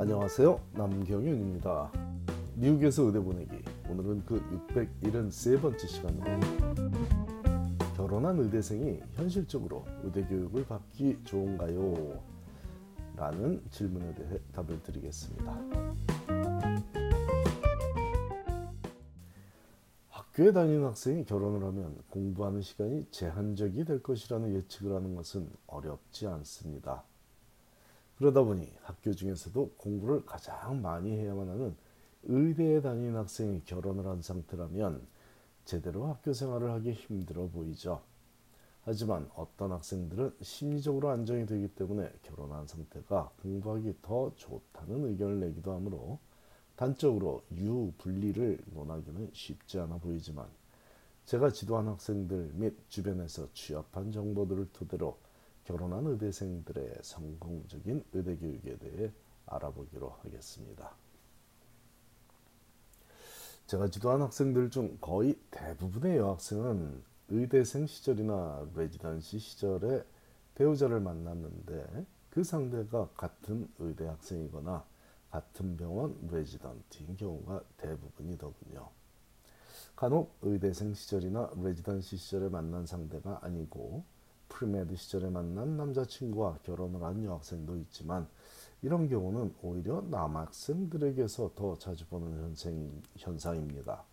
안녕하세요. 남경윤입니다. 미국에서 의대 보내기. 오늘은 그 673번째 시간으로 결혼한 의대생이 현실적으로 의대 교육을 받기 좋은가요? 라는 질문에 대해 답을 드리겠습니다. 학교에 다니는 학생이 결혼을 하면 공부하는 시간이 제한적이 될 것이라는 예측을 하는 것은 어렵지 않습니다. 그러다 보니 학교 중에서도 공부를 가장 많이 해야만 하는 의대에 다니는 학생이 결혼을 한 상태라면 제대로 학교 생활을 하기 힘들어 보이죠. 하지만 어떤 학생들은 심리적으로 안정이 되기 때문에 결혼한 상태가 공부하기 더 좋다는 의견을 내기도 하므로 단적으로 유분리를 논하기는 쉽지 않아 보이지만 제가 지도한 학생들 및 주변에서 취합한 정보들을 토대로 결혼한 의대생들의 성공적인 의대 교육에 대해 알아보기로 하겠습니다. 제가 지도한 학생들 중 거의 대부분의 여학생은 의대생 시절이나 residency 시절에 배우자를 만났는데 그 상대가 같은 의대 학생이거나 같은 병원 레지던트인 경우가 대부분이더군요. 간혹 의대생 시절이나 residency 시절에 만난 상대가 아니고 pre-med 시절에 만난 남자친구와 결혼을 한 여학생도 있지만 이런 경우는 오히려 남학생들에게서 더 자주 보는 현상 입니다.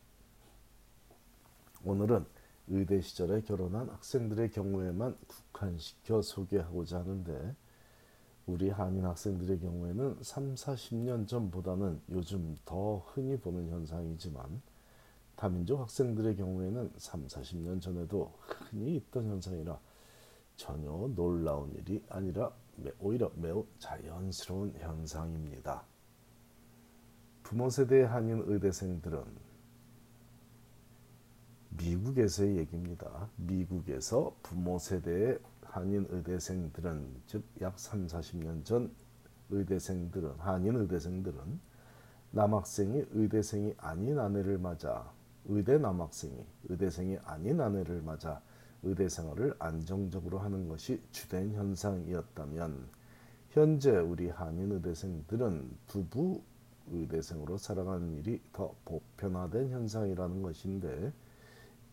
오늘은 의대 시절에 결혼한 학생들의 경우에만 국한시켜 소개하고자 하는데 우리 한인 학생들의 경우에는 3, 40년 전보다는 요즘 더 흔히 보는 현상이지만 다민족 학생들의 경우에는 3, 40년 전에도 흔히 있던 현상이라 전혀 놀라운 일이 아니라 오히려 매우 자연스러운 현상입니다. 부모 세대의 한인 의대생들은 미국에서의 얘기입니다. 미국에서 부모 세대의 한인 의대생들은 즉 약 3, 40년 전 의대생들은 한인 의대생들은 남학생이 의대생이 아닌 아내를 맞아 의대 남학생이 의대생이 아닌 아내를 맞아 의대 생활을 안정적으로 하는 것이 주된 현상이었다면 현재 우리 한인 의대생들은 부부 의대생으로 살아가는 일이 더 보편화된 현상이라는 것인데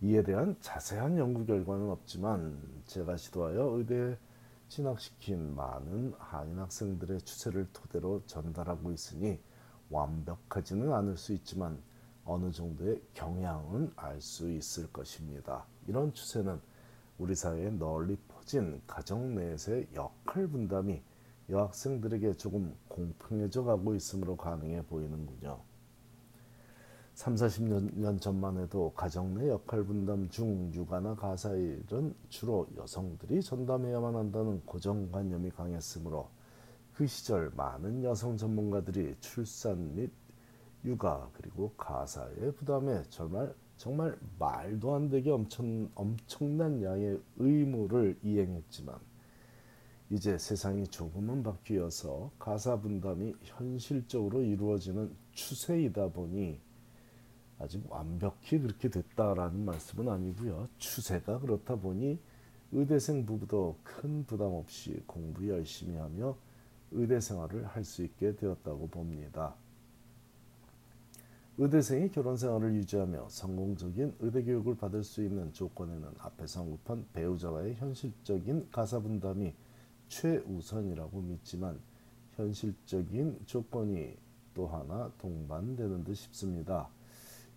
이에 대한 자세한 연구 결과는 없지만 제가 시도하여 의대 진학시킨 많은 한인 학생들의 추세를 토대로 전달하고 있으니 완벽하지는 않을 수 있지만 어느 정도의 경향은 알 수 있을 것입니다. 이런 추세는 우리 사회에 널리 퍼진 가정 내에서의 역할 분담이 여학생들에게 조금 공평해져 가고 있으므로 가능해 보이는군요. 3, 40년 전만 해도 가정 내 역할 분담 중 육아나 가사 일은 주로 여성들이 전담해야만 한다는 고정관념이 강했으므로 그 시절 많은 여성 전문가들이 출산 및 육아 그리고 가사의 부담에 정말 정말 말도 안 되게 엄청, 엄청난 양의 의무를 이행했지만 이제 세상이 조금은 바뀌어서 가사 분담이 현실적으로 이루어지는 추세이다 보니 아직 완벽히 그렇게 됐다라는 말씀은 아니고요. 추세가 그렇다 보니 의대생 부부도 큰 부담 없이 공부 열심히 하며 의대 생활을 할 수 있게 되었다고 봅니다. 의대생이 결혼 생활을 유지하며 성공적인 의대 교육을 받을 수 있는 조건에는 앞에서 언급한 배우자와의 현실적인 가사 분담이 최우선이라고 믿지만 현실적인 조건이 또 하나 동반되는 듯 싶습니다.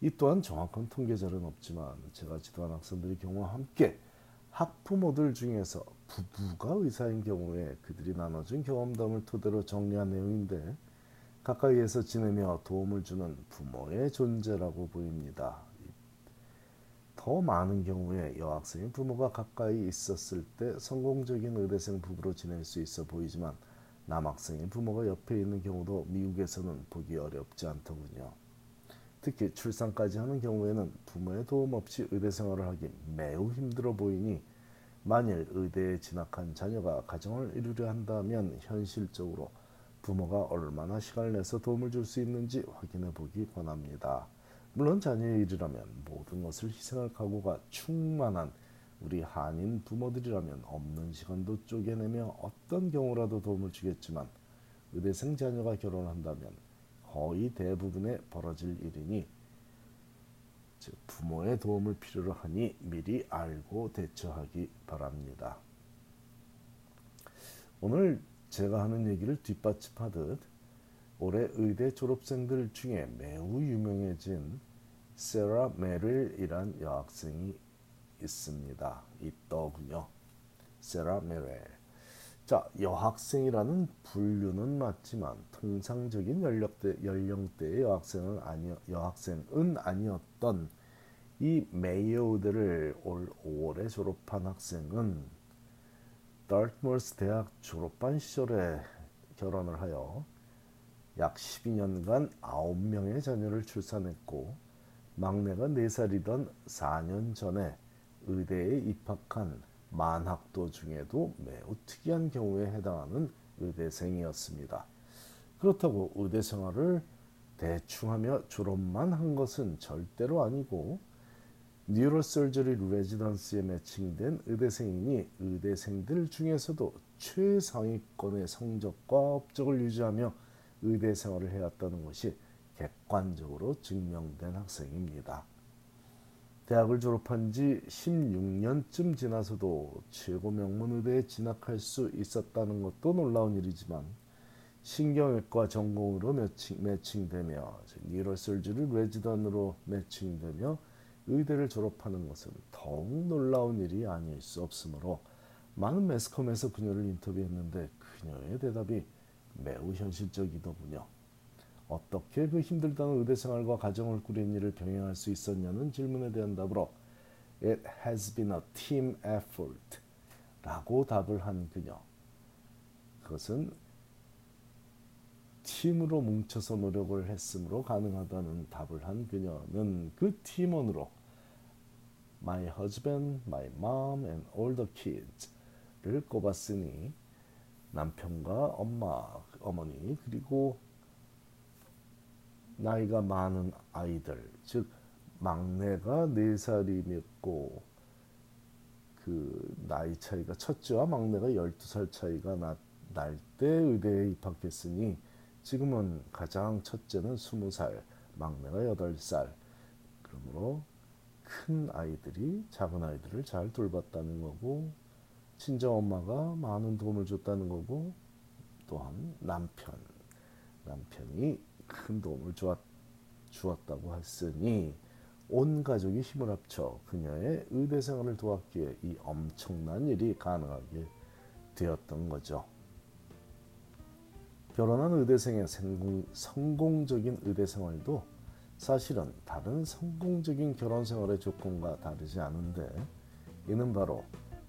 이 또한 정확한 통계자료는 없지만 제가 지도한 학생들의 경우와 함께 학부모들 중에서 부부가 의사인 경우에 그들이 나눠준 경험담을 토대로 정리한 내용인데 가까이에서 지내며 도움을 주는 부모의 존재라고 보입니다. 더 많은 경우에 여학생의 부모가 가까이 있었을 때 성공적인 의대생 부부로 지낼 수 있어 보이지만 남학생의 부모가 옆에 있는 경우도 미국에서는 보기 어렵지 않더군요. 특히 출산까지 하는 경우에는 부모의 도움 없이 의대 생활을 하기 매우 힘들어 보이니 만일 의대에 진학한 자녀가 가정을 이루려 한다면 현실적으로 부모가 얼마나 시간을 내서 도움을 줄 수 있는지 확인해 보기 권합니다. 물론 자녀의 일이라면 모든 것을 희생할 각오가 충만한 우리 한인 부모들이라면 없는 시간도 쪼개내며 어떤 경우라도 도움을 주겠지만 의대생 자녀가 결혼한다면 거의 대부분의 벌어질 일이니 즉 부모의 도움을 필요로 하니 미리 알고 대처하기 바랍니다. 오늘 제가 하는 얘기를 뒷받침하듯 올해 의대 졸업생들 중에 매우 유명해진 세라 메릴이란 여학생이 있습니다. 있더군요. 세라 메릴. 자, 여학생이라는 분류는 맞지만 통상적인 연령대, 연령대의 여학생은 아니 여학생은 아니었던 이 메이어 의대를 올 5월에 졸업한 학생은 달트머스 대학 졸업반 시절에 결혼을 하여 약 12년간 9명의 자녀를 출산했고 막내가 4살이던 4년 전에 의대에 입학한 만학도 중에도 매우 특이한 경우에 해당하는 의대생이었습니다. 그렇다고 의대 생활을 대충 하며 졸업만 한 것은 절대로 아니고 뉴로설저리 레지던스에 매칭된 의대생이니 의대생들 중에서도 최상위권의 성적과 업적을 유지하며 의대 생활을 해왔다는 것이 객관적으로 증명된 학생입니다. 대학을 졸업한 지 16년쯤 지나서도 최고 명문 의대에 진학할 수 있었다는 것도 놀라운 일이지만 신경외과 전공으로 매칭, 매칭되며 뉴로설주리 레지던으로 매칭되며 의대를 졸업하는 것은 더욱 놀라운 일이 아닐 수 없으므로 많은 매스컴에서 그녀를 인터뷰했는데 그녀의 대답이 매우 현실적이더군요. 어떻게 그 힘들다는 의대 생활과 가정을 꾸린 일을 병행할 수 있었냐는 질문에 대한 답으로 It has been a team effort 라고 답을 한 그녀. 그것은 팀으로 뭉쳐서 노력을 했으므로 가능하다는 답을 한 그녀는 그 팀원으로 My husband, my mom and all the kids를 꼽았으니 남편과 엄마, 어머니 그리고 나이가 많은 아이들, 즉 막내가 네 살이었고 그 나이 차이가 첫째와 막내가 12살 차이가 날 때 의대에 입학했으니 지금은 가장 첫째는 20살, 막내가 8살. 그러므로 큰 아이들이 작은 아이들을 잘 돌봤다는 거고 친정 엄마가 많은 도움을 줬다는 거고 또한 남편 남편이 큰 도움을 주었, 주었다고 했으니 온 가족이 힘을 합쳐 그녀의 의대 생활을 도왔기에 이 엄청난 일이 가능하게 되었던 거죠. 결혼한 의대생의 성공, 성공적인 의대 생활도 사실은 다른 성공적인 결혼 생활의 조건과 다르지 않은데 이는 바로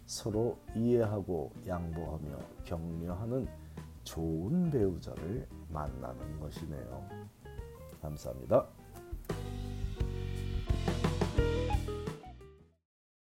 서로 이해하고 양보하며 격려하는 좋은 배우자를 만나는 것이네요. 감사합니다.